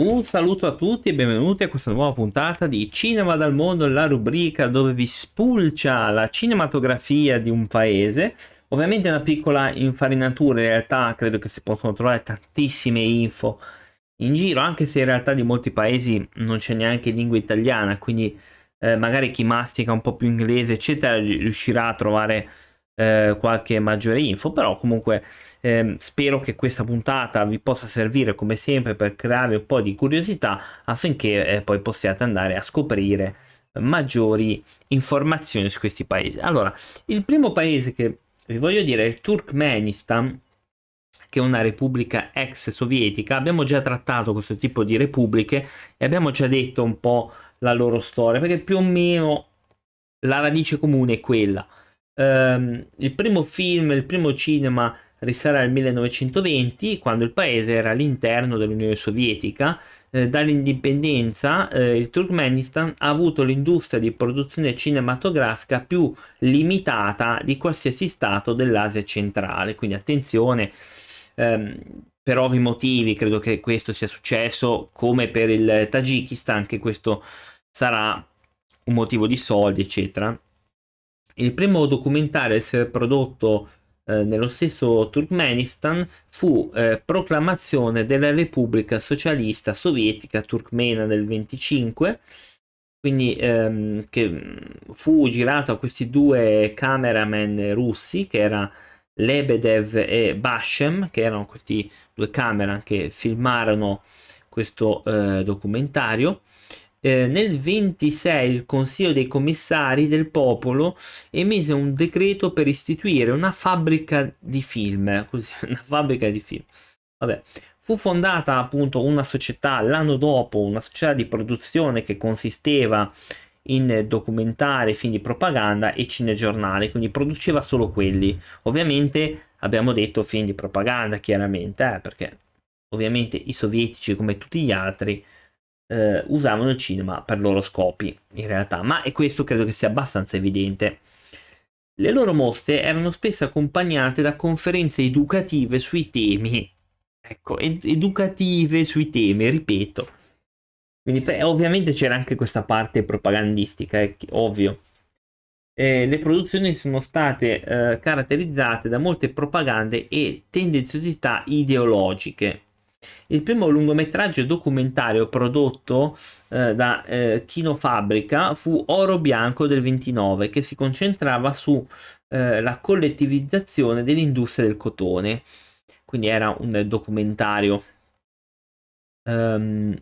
Un saluto a tutti e benvenuti a questa nuova puntata di Cinema dal mondo, la rubrica dove vi spulcia la cinematografia di un paese. Ovviamente una piccola infarinatura, in realtà credo che si possono trovare tantissime info in giro, anche se in realtà di molti paesi non c'è neanche lingua italiana, quindi eh, magari chi mastica un po' più inglese, eccetera, riuscirà a trovare eh, qualche maggiore info, però comunque eh, spero che questa puntata vi possa servire come sempre per creare un po' di curiosità affinché eh, poi possiate andare a scoprire maggiori informazioni su questi paesi. Allora, il primo paese che vi voglio dire è il Turkmenistan, che è una repubblica ex sovietica. Abbiamo già trattato questo tipo di repubbliche e abbiamo già detto un po' la loro storia, perché più o meno la radice comune è quella ehm, il primo film, il primo cinema risale al 1920, quando il paese era all'interno dell'Unione Sovietica. Eh, dall'indipendenza eh, il Turkmenistan ha avuto l'industria di produzione cinematografica più limitata di qualsiasi stato dell'Asia centrale. Quindi attenzione, ehm, per ovvi motivi credo che questo sia successo, come per il Tagikistan, che questo sarà un motivo di soldi, eccetera il primo documentario a essere prodotto eh, nello stesso Turkmenistan fu eh, Proclamazione della Repubblica Socialista Sovietica Turkmena del 25, quindi ehm, che mm, fu girato a questi due cameraman russi che era Lebedev e Bashem, che erano questi due cameraman che filmarono questo eh, documentario eh, nel 26 il Consiglio dei Commissari del Popolo emise un decreto per istituire una fabbrica di film, così, una fabbrica di film. Vabbè, fu fondata appunto una società l'anno dopo, una società di produzione che consisteva in documentari, film di propaganda e cinegiornali, quindi produceva solo quelli. Ovviamente abbiamo detto film di propaganda, chiaramente, eh, perché ovviamente i sovietici come tutti gli altri eh, usavano il cinema per loro scopi, in realtà, ma e questo credo che sia abbastanza evidente. Le loro mostre erano spesso accompagnate da conferenze educative sui temi. Ecco, ed- educative sui temi, ripeto. Quindi beh, ovviamente c'era anche questa parte propagandistica, è ovvio. Eh, le produzioni sono state eh, caratterizzate da molte propagande e tendenziosità ideologiche. Il primo lungometraggio documentario prodotto eh, da eh, Fabbrica fu Oro Bianco del 29, che si concentrava sulla eh, collettivizzazione dell'industria del cotone. Quindi era un documentario. Um,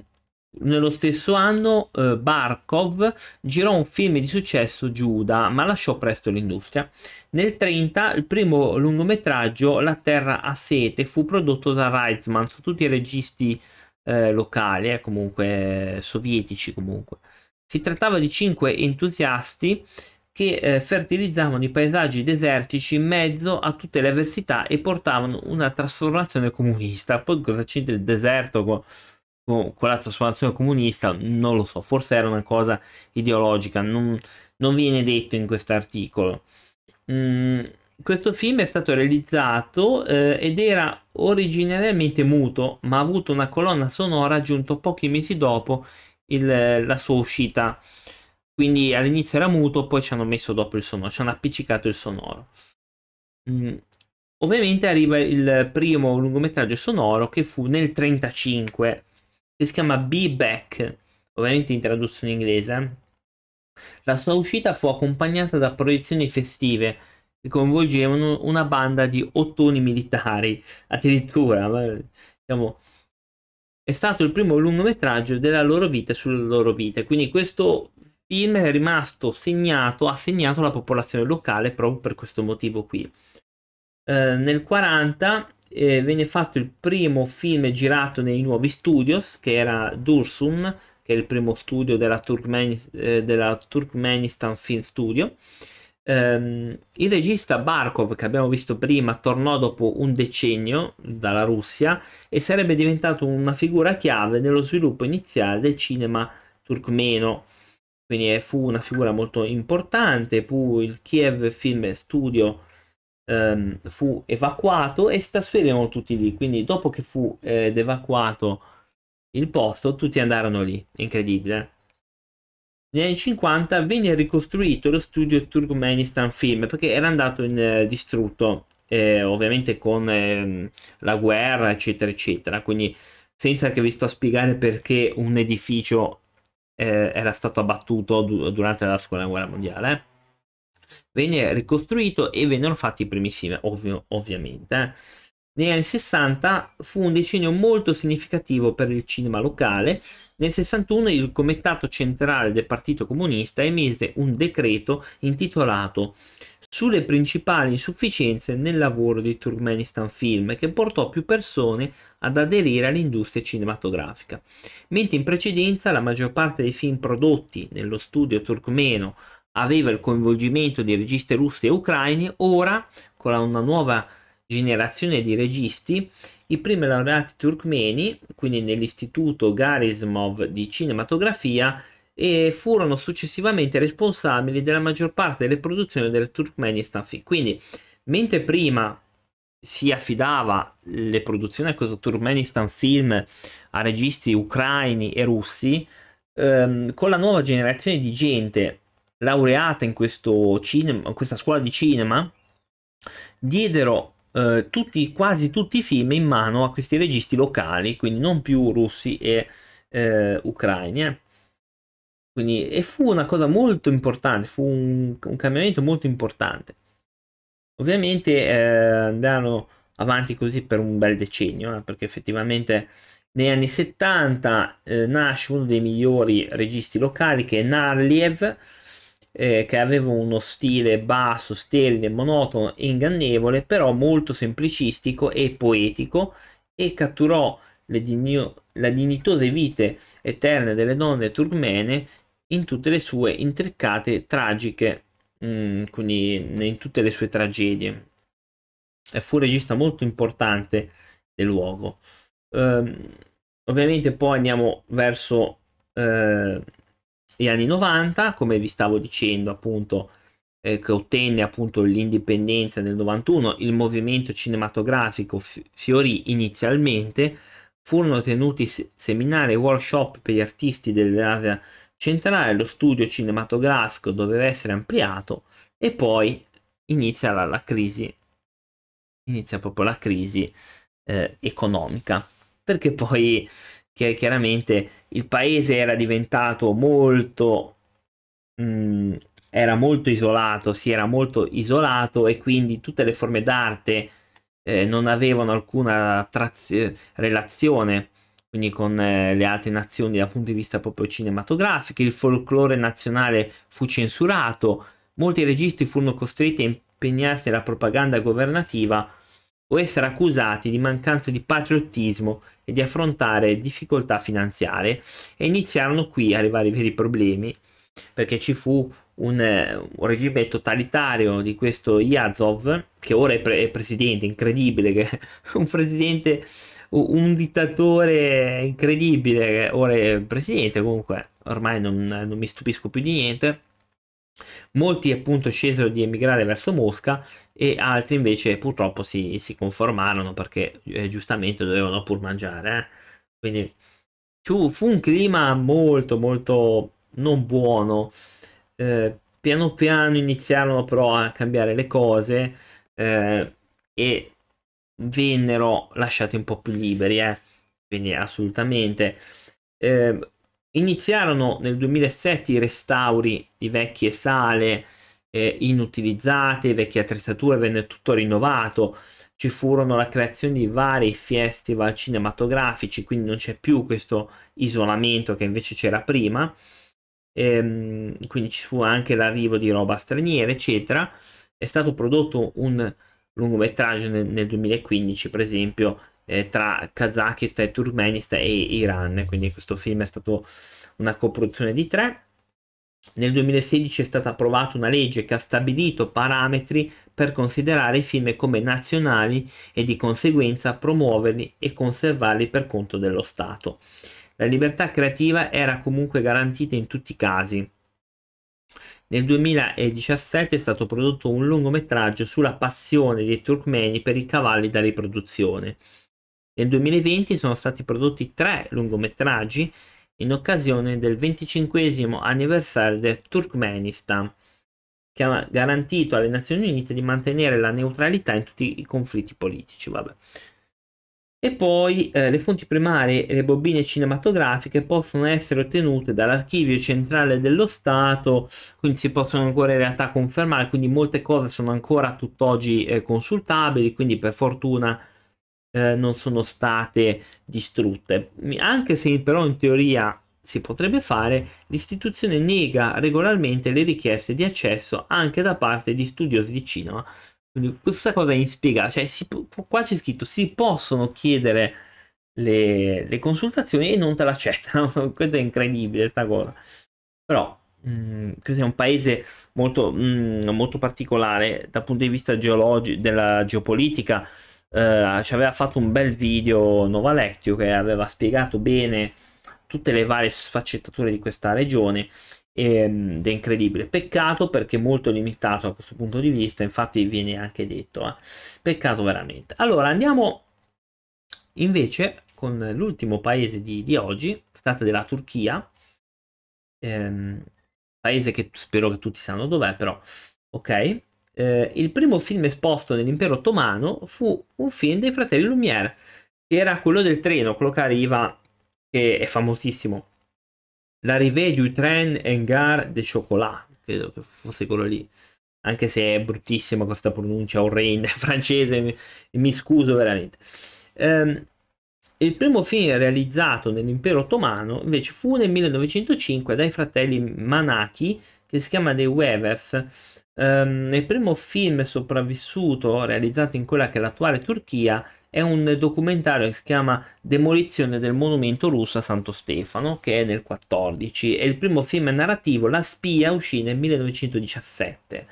nello stesso anno eh, Barkov girò un film di successo Giuda, ma lasciò presto l'industria. Nel 30 il primo lungometraggio La terra a sete fu prodotto da Reitzman su tutti i registi eh, locali, eh, comunque sovietici comunque. Si trattava di cinque entusiasti che eh, fertilizzavano i paesaggi desertici in mezzo a tutte le avversità e portavano una trasformazione comunista. Poi cosa c'entra il deserto con con la trasformazione comunista, non lo so, forse era una cosa ideologica, non, non viene detto in questo articolo. Mm, questo film è stato realizzato eh, ed era originariamente muto, ma ha avuto una colonna sonora giunto pochi mesi dopo il, la sua uscita. Quindi all'inizio era muto, poi ci hanno messo dopo il sonoro, ci hanno appiccicato il sonoro. Mm, ovviamente arriva il primo lungometraggio sonoro che fu nel 1935 che si chiama Be Back, ovviamente in traduzione inglese. La sua uscita fu accompagnata da proiezioni festive che coinvolgevano una banda di ottoni militari, addirittura. Diciamo, è stato il primo lungometraggio della loro vita sulle loro vite, quindi questo film è rimasto segnato, ha segnato la popolazione locale proprio per questo motivo qui. Eh, nel 40 eh, venne fatto il primo film girato nei nuovi studios, che era Dursun, che è il primo studio della, Turkmenis- eh, della Turkmenistan Film Studio. Um, il regista Barkov, che abbiamo visto prima, tornò dopo un decennio dalla Russia e sarebbe diventato una figura chiave nello sviluppo iniziale del cinema turkmeno. Quindi fu una figura molto importante. Fu il Kiev Film Studio ehm, fu evacuato e si trasferirono tutti lì. Quindi, dopo che fu ed evacuato il posto, tutti andarono lì, incredibile. Negli anni 50 venne ricostruito lo studio Turkmenistan Film perché era andato in eh, distrutto, eh, ovviamente con eh, la guerra, eccetera, eccetera. Quindi senza che vi sto a spiegare perché un edificio eh, era stato abbattuto du- durante la seconda guerra mondiale. Venne ricostruito e vennero fatti i primi film, ovvio, ovviamente. Eh. Negli anni 60 fu un decennio molto significativo per il cinema locale. Nel 61 il Comitato Centrale del Partito Comunista emise un decreto intitolato sulle principali insufficienze nel lavoro di Turkmenistan Film che portò più persone ad aderire all'industria cinematografica. Mentre in precedenza la maggior parte dei film prodotti nello studio turkmeno aveva il coinvolgimento di registi russi e ucraini, ora con una nuova generazione di registi, i primi laureati turkmeni, quindi nell'istituto Garismov di cinematografia, e furono successivamente responsabili della maggior parte delle produzioni del Turkmenistan. Quindi, mentre prima si affidava le produzioni a questo Turkmenistan Film a registi ucraini e russi, ehm, con la nuova generazione di gente laureata in, cinema, in questa scuola di cinema, diedero eh, tutti, quasi tutti i film in mano a questi registi locali, quindi non più russi e eh, ucraini. Eh. Quindi, e fu una cosa molto importante, fu un, un cambiamento molto importante. Ovviamente eh, andarono avanti così per un bel decennio, eh, perché effettivamente negli anni 70 eh, nasce uno dei migliori registi locali che è Narliev, eh, che aveva uno stile basso, sterile, monotono e ingannevole, però molto semplicistico e poetico e catturò digno, la dignitose vite eterne delle donne turkmene in tutte le sue intricate, tragiche, mh, mm, quindi in tutte le sue tragedie. E fu un regista molto importante del luogo. Um, ovviamente poi andiamo verso uh, gli anni 90, come vi stavo dicendo appunto, eh, che ottenne appunto l'indipendenza nel 91, il movimento cinematografico fi- fiorì inizialmente, furono tenuti se- seminari e workshop per gli artisti dell'Asia centrale, lo studio cinematografico doveva essere ampliato e poi inizia la, la crisi, inizia proprio la crisi eh, economica, perché poi che chiaramente il paese era diventato molto mh, mm, era molto isolato, si era molto isolato e quindi tutte le forme d'arte eh, non avevano alcuna trazio- relazione quindi con eh, le altre nazioni dal punto di vista proprio cinematografico, il folklore nazionale fu censurato, molti registi furono costretti a impegnarsi nella propaganda governativa o essere accusati di mancanza di patriottismo e di affrontare difficoltà finanziarie. E iniziarono qui a arrivare i veri problemi perché ci fu un, un regime totalitario di questo Yazov che ora è, pre- è presidente, incredibile che un presidente un dittatore incredibile ora è presidente comunque ormai non, non mi stupisco più di niente Molti appunto scesero di emigrare verso Mosca e altri invece purtroppo si, si conformarono perché eh, giustamente dovevano pur mangiare. Eh. Quindi fu, un clima molto molto non buono. Eh, piano piano iniziarono però a cambiare le cose eh, e vennero lasciati un po' più liberi. Eh. Quindi assolutamente. Eh, Iniziarono nel 2007 i restauri di vecchie sale eh, inutilizzate, vecchie attrezzature, venne tutto rinnovato. Ci furono la creazione di vari festival cinematografici, quindi non c'è più questo isolamento che invece c'era prima. Ehm, quindi ci fu anche l'arrivo di roba straniera, eccetera. È stato prodotto un lungometraggio nel, nel 2015, per esempio, eh, tra Kazakistan e Turkmenistan e Iran. Quindi questo film è stato una coproduzione di tre. Nel 2016 è stata approvata una legge che ha stabilito parametri per considerare i film come nazionali e di conseguenza promuoverli e conservarli per conto dello Stato. La libertà creativa era comunque garantita in tutti i casi. Nel 2017 è stato prodotto un lungometraggio sulla passione dei turkmeni per i cavalli da riproduzione. Nel 2020 sono stati prodotti tre lungometraggi in occasione del 25 anniversario del Turkmenistan, che ha garantito alle Nazioni Unite di mantenere la neutralità in tutti i conflitti politici. Vabbè. E poi eh, le fonti primarie e le bobine cinematografiche possono essere ottenute dall'archivio centrale dello Stato, quindi si possono ancora in realtà confermare, quindi molte cose sono ancora tutt'oggi eh, consultabili, quindi per fortuna eh, non sono state distrutte. Anche se però in teoria si potrebbe fare, l'istituzione nega regolarmente le richieste di accesso anche da parte di studiosi di cinema. Quindi questa cosa è inspiegata, cioè si, qua c'è scritto si possono chiedere le, le consultazioni e non te l'accettano. questo è incredibile, questa cosa. Però mm, questo è un paese molto, mm, molto particolare dal punto di vista geologico, della geopolitica. Uh, ci aveva fatto un bel video Nova Lectio che aveva spiegato bene tutte le varie sfaccettature di questa regione ed è incredibile. Peccato perché molto limitato da questo punto di vista, infatti viene anche detto. Eh. Peccato veramente. Allora andiamo invece con l'ultimo paese di, di oggi, si tratta della Turchia, ehm, paese che spero che tutti sanno dov'è, però ok. Eh, il primo film esposto nell'impero ottomano fu un film dei fratelli Lumière, che era quello del treno, quello che arriva che è famosissimo. L'arrivée du train en gare de chocolat, credo che fosse quello lì. Anche se è bruttissima questa pronuncia orrenda francese, mi, mi scuso veramente. Um, il primo film realizzato nell'impero ottomano invece fu nel 1905 dai fratelli Manaki, che si chiama The Weavers. Um, il primo film sopravvissuto realizzato in quella che è l'attuale Turchia è un documentario che si chiama Demolizione del monumento russo a Santo Stefano, che è nel 14, e il primo film narrativo, La spia, uscì nel 1917.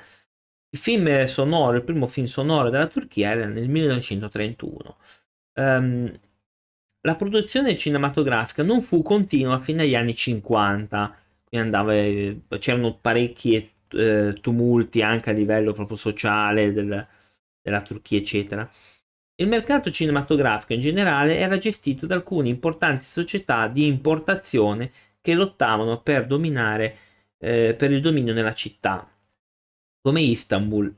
Il film sonoro, il primo film sonoro della Turchia era nel 1931. Um, ehm, la produzione cinematografica non fu continua fino agli anni 50, andava, c'erano parecchi eh, tumulti anche a livello proprio sociale del, della Turchia, eccetera. Il mercato cinematografico in generale era gestito da alcune importanti società di importazione che lottavano per dominare eh, per il dominio nella città, come Istanbul.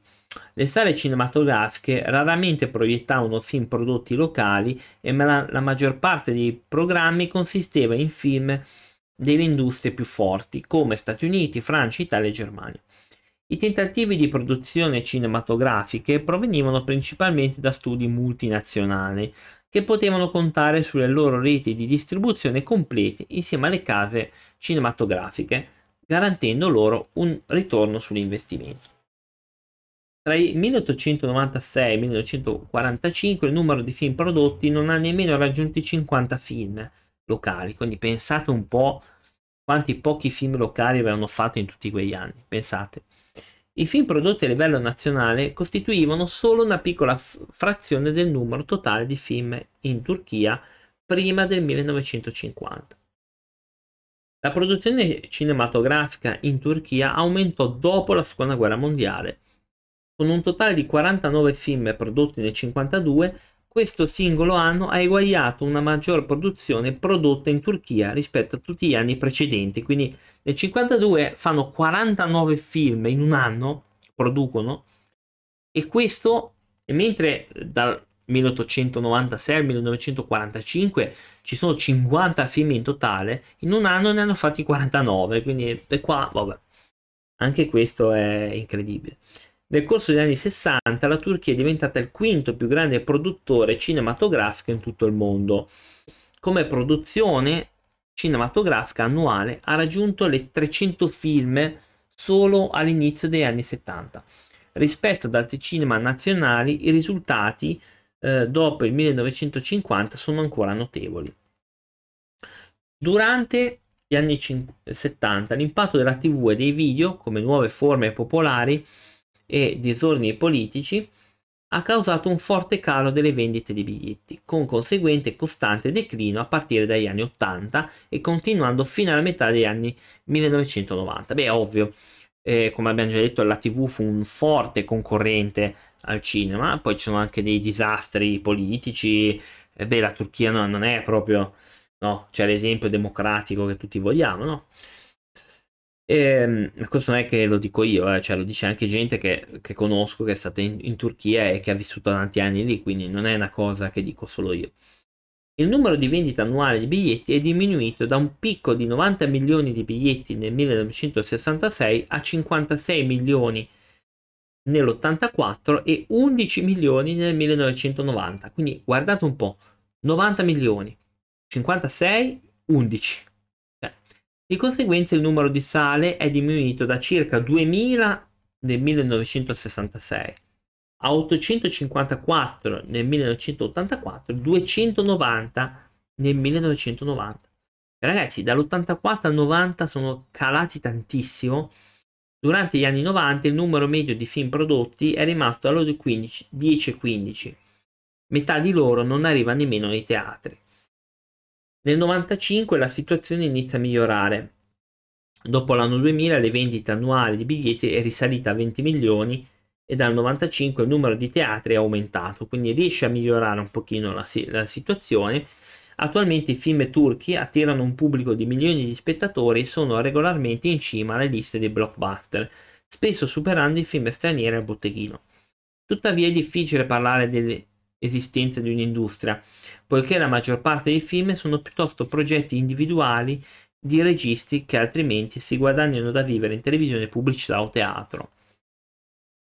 Le sale cinematografiche raramente proiettavano film prodotti locali e la, la maggior parte dei programmi consisteva in film delle industrie più forti come Stati Uniti, Francia, Italia e Germania. I tentativi di produzione cinematografiche provenivano principalmente da studi multinazionali, che potevano contare sulle loro reti di distribuzione complete insieme alle case cinematografiche, garantendo loro un ritorno sull'investimento. Tra il 1896 e il 1945 il numero di film prodotti non ha nemmeno raggiunto i 50 film locali, quindi pensate un po' quanti pochi film locali avevano fatto in tutti quegli anni, pensate. I film prodotti a livello nazionale costituivano solo una piccola f- frazione del numero totale di film in Turchia prima del 1950. La produzione cinematografica in Turchia aumentò dopo la seconda guerra mondiale. Con un totale di 49 film prodotti nel 1952, questo singolo anno ha eguagliato una maggior produzione prodotta in Turchia rispetto a tutti gli anni precedenti. Quindi nel 1952 fanno 49 film in un anno, producono, e questo, mentre dal 1896 al 1945 ci sono 50 film in totale, in un anno ne hanno fatti 49, quindi qua, vabbè, anche questo è incredibile. Nel corso degli anni 60 la Turchia è diventata il quinto più grande produttore cinematografico in tutto il mondo. Come produzione cinematografica annuale ha raggiunto le 300 film solo all'inizio degli anni 70. Rispetto ad altri cinema nazionali i risultati eh, dopo il 1950 sono ancora notevoli. Durante gli anni 70 l'impatto della TV e dei video come nuove forme popolari e disordini politici ha causato un forte calo delle vendite di biglietti, con conseguente costante declino a partire dagli anni 80 e continuando fino alla metà degli anni 1990. Beh, ovvio, eh, come abbiamo già detto, la TV fu un forte concorrente al cinema, poi ci sono anche dei disastri politici, E beh, la Turchia no, non è proprio, no, c'è l'esempio democratico che tutti vogliamo, no? E, ehm, questo non è che lo dico io, eh, cioè lo dice anche gente che, che conosco, che è stata in, in, Turchia e che ha vissuto tanti anni lì, quindi non è una cosa che dico solo io. Il numero di vendite annuali di biglietti è diminuito da un picco di 90 milioni di biglietti nel 1966 a 56 milioni nell'84 e 11 milioni nel 1990. Quindi guardate un po', 90 milioni, 56, 11. Di conseguenza il numero di sale è diminuito da circa 2000 nel 1966 a 854 nel 1984, 290 nel 1990. Ragazzi, dall'84 al 90 sono calati tantissimo. Durante gli anni 90 il numero medio di film prodotti è rimasto allo 10-15. Metà di loro non arriva nemmeno nei teatri. Nel 95 la situazione inizia a migliorare. Dopo l'anno 2000 le vendite annuali di biglietti è risalita a 20 milioni e dal 95 il numero di teatri è aumentato, quindi riesce a migliorare un pochino la, la situazione. Attualmente i film turchi attirano un pubblico di milioni di spettatori e sono regolarmente in cima alle liste dei blockbuster, spesso superando i film stranieri al botteghino. Tuttavia è difficile parlare dell'esistenza di un'industria, poiché la maggior parte dei film sono piuttosto progetti individuali di registi che altrimenti si guadagnano da vivere in televisione, pubblicità o teatro.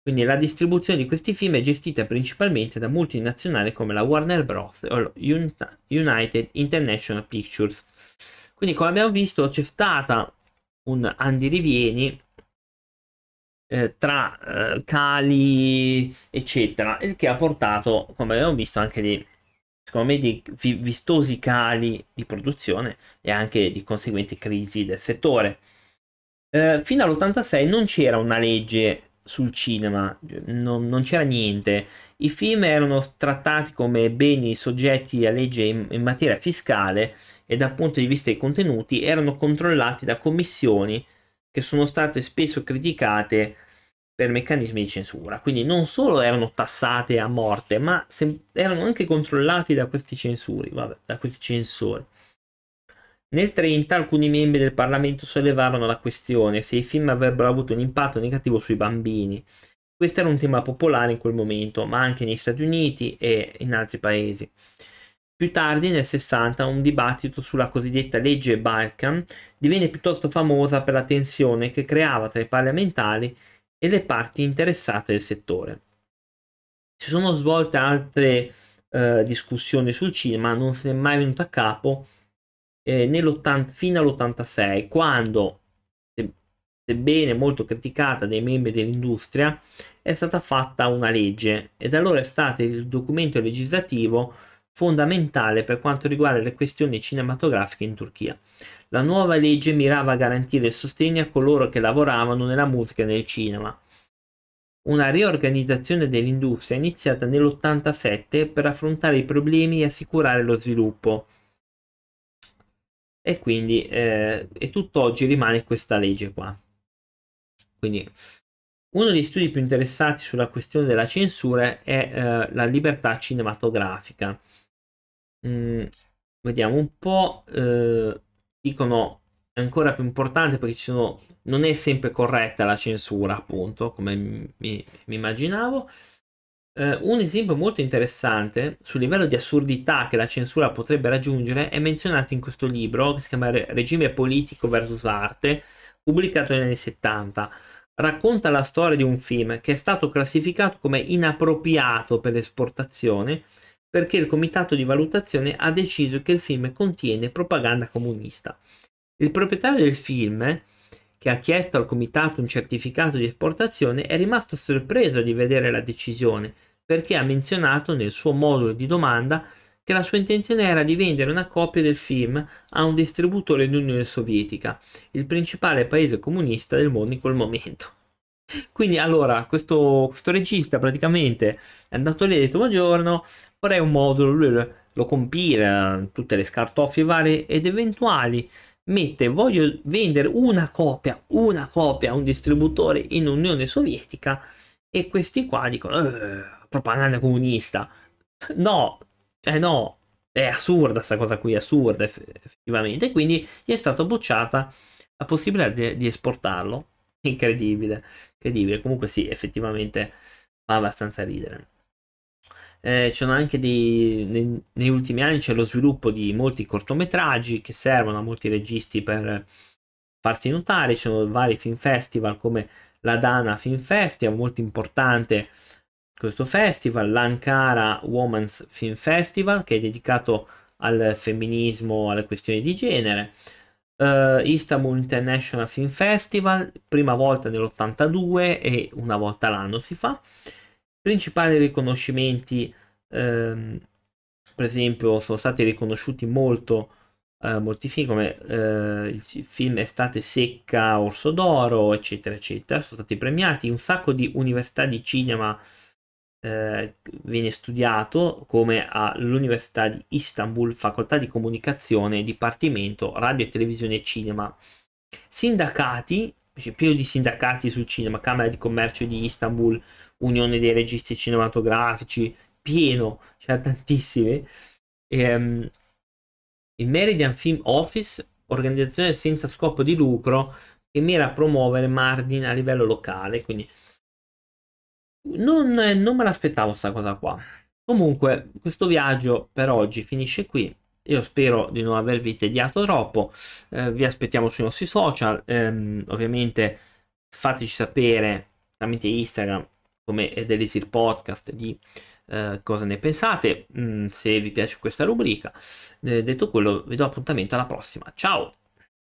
Quindi la distribuzione di questi film è gestita principalmente da multinazionali come la Warner Bros. o United International Pictures. Quindi come abbiamo visto c'è stata un Andy Rivieni eh, tra eh, cali eccetera, il che ha portato, come abbiamo visto, anche di secondo me di vistosi cali di produzione e anche di conseguenti crisi del settore. Eh, fino all'86 non c'era una legge sul cinema, non, non, c'era niente. I film erano trattati come beni soggetti a legge in, in, materia fiscale e dal punto di vista dei contenuti erano controllati da commissioni che sono state spesso criticate per meccanismi di censura. Quindi non solo erano tassate a morte, ma se, erano anche controllati da questi censuri, vabbè, da questi censori. Nel 30 alcuni membri del Parlamento sollevarono la questione se i film avrebbero avuto un impatto negativo sui bambini. Questo era un tema popolare in quel momento, ma anche negli Stati Uniti e in altri paesi. Più tardi, nel 60, un dibattito sulla cosiddetta legge Balkan divenne piuttosto famosa per la tensione che creava tra i parlamentari e le parti interessate del settore. Si sono svolte altre eh, discussioni sul cinema, non se ne è mai venuto a capo eh, fino all'86, quando, sebbene molto criticata dai membri dell'industria, è stata fatta una legge ed allora è stato il documento legislativo fondamentale per quanto riguarda le questioni cinematografiche in Turchia. La nuova legge mirava a garantire il sostegno a coloro che lavoravano nella musica e nel cinema. Una riorganizzazione dell'industria è iniziata nell'87 per affrontare i problemi e assicurare lo sviluppo e quindi eh, e tutt'oggi rimane questa legge qua. Quindi uno degli studi più interessati sulla questione della censura è eh, la libertà cinematografica. Mm, vediamo un po', eh, dicono è ancora più importante perché ci sono, non è sempre corretta la censura, appunto, come mi, mi immaginavo. Uh, un esempio molto interessante sul livello di assurdità che la censura potrebbe raggiungere è menzionato in questo libro che si chiama Regime politico versus arte, pubblicato negli anni 70. Racconta la storia di un film che è stato classificato come inappropriato per l'esportazione perché il comitato di valutazione ha deciso che il film contiene propaganda comunista. Il proprietario del film, che ha chiesto al comitato un certificato di esportazione, è rimasto sorpreso di vedere la decisione perché ha menzionato nel suo modulo di domanda che la sua intenzione era di vendere una copia del film a un distributore dell'Unione Sovietica, il principale paese comunista del mondo in quel momento. Quindi allora questo, questo regista praticamente è andato lì e ha detto buongiorno, vorrei un modulo, lui lo compila, tutte le scartoffie varie ed eventuali, mette voglio vendere una copia, una copia a un distributore in Unione Sovietica e questi qua dicono eh, propaganda comunista. No, eh no, è assurda questa cosa qui, assurda effettivamente, quindi gli è stata bocciata la possibilità di, di esportarlo. Incredibile, incredibile. Comunque sì, effettivamente fa abbastanza ridere. Eh, c'è anche dei, nei, negli ultimi anni c'è lo sviluppo di molti cortometraggi che servono a molti registi per farsi notare. Ci sono vari film festival come la Dana Film Festival, molto importante questo festival, l'Ankara Women's Film Festival, che è dedicato al femminismo, alle questioni di genere. Uh, Istanbul International Film Festival, prima volta nell'82 e una volta l'anno si fa. Principali riconoscimenti, ehm, per esempio, sono stati riconosciuti molto Uh, molti film come uh, il film Estate secca, Orso d'Oro, eccetera, eccetera, sono stati premiati. Un sacco di università di cinema uh, viene studiato, come all'Università di Istanbul, facoltà di comunicazione, dipartimento radio e televisione e cinema. Sindacati, pieno di sindacati sul cinema, Camera di Commercio di Istanbul, Unione dei registi cinematografici, pieno, c'era tantissimi. E, um, il Meridian Film Office, organizzazione senza scopo di lucro che mira a promuovere Mardin a livello locale, quindi non, non me l'aspettavo questa cosa qua. Comunque, questo viaggio per oggi finisce qui. Io spero di non avervi tediato troppo. Eh, vi aspettiamo sui nostri social. Eh, ovviamente fateci sapere tramite Instagram come Delisir Podcast di eh, cosa ne pensate, mm, se vi piace questa rubrica. Eh, detto quello, vi do appuntamento alla prossima. Ciao!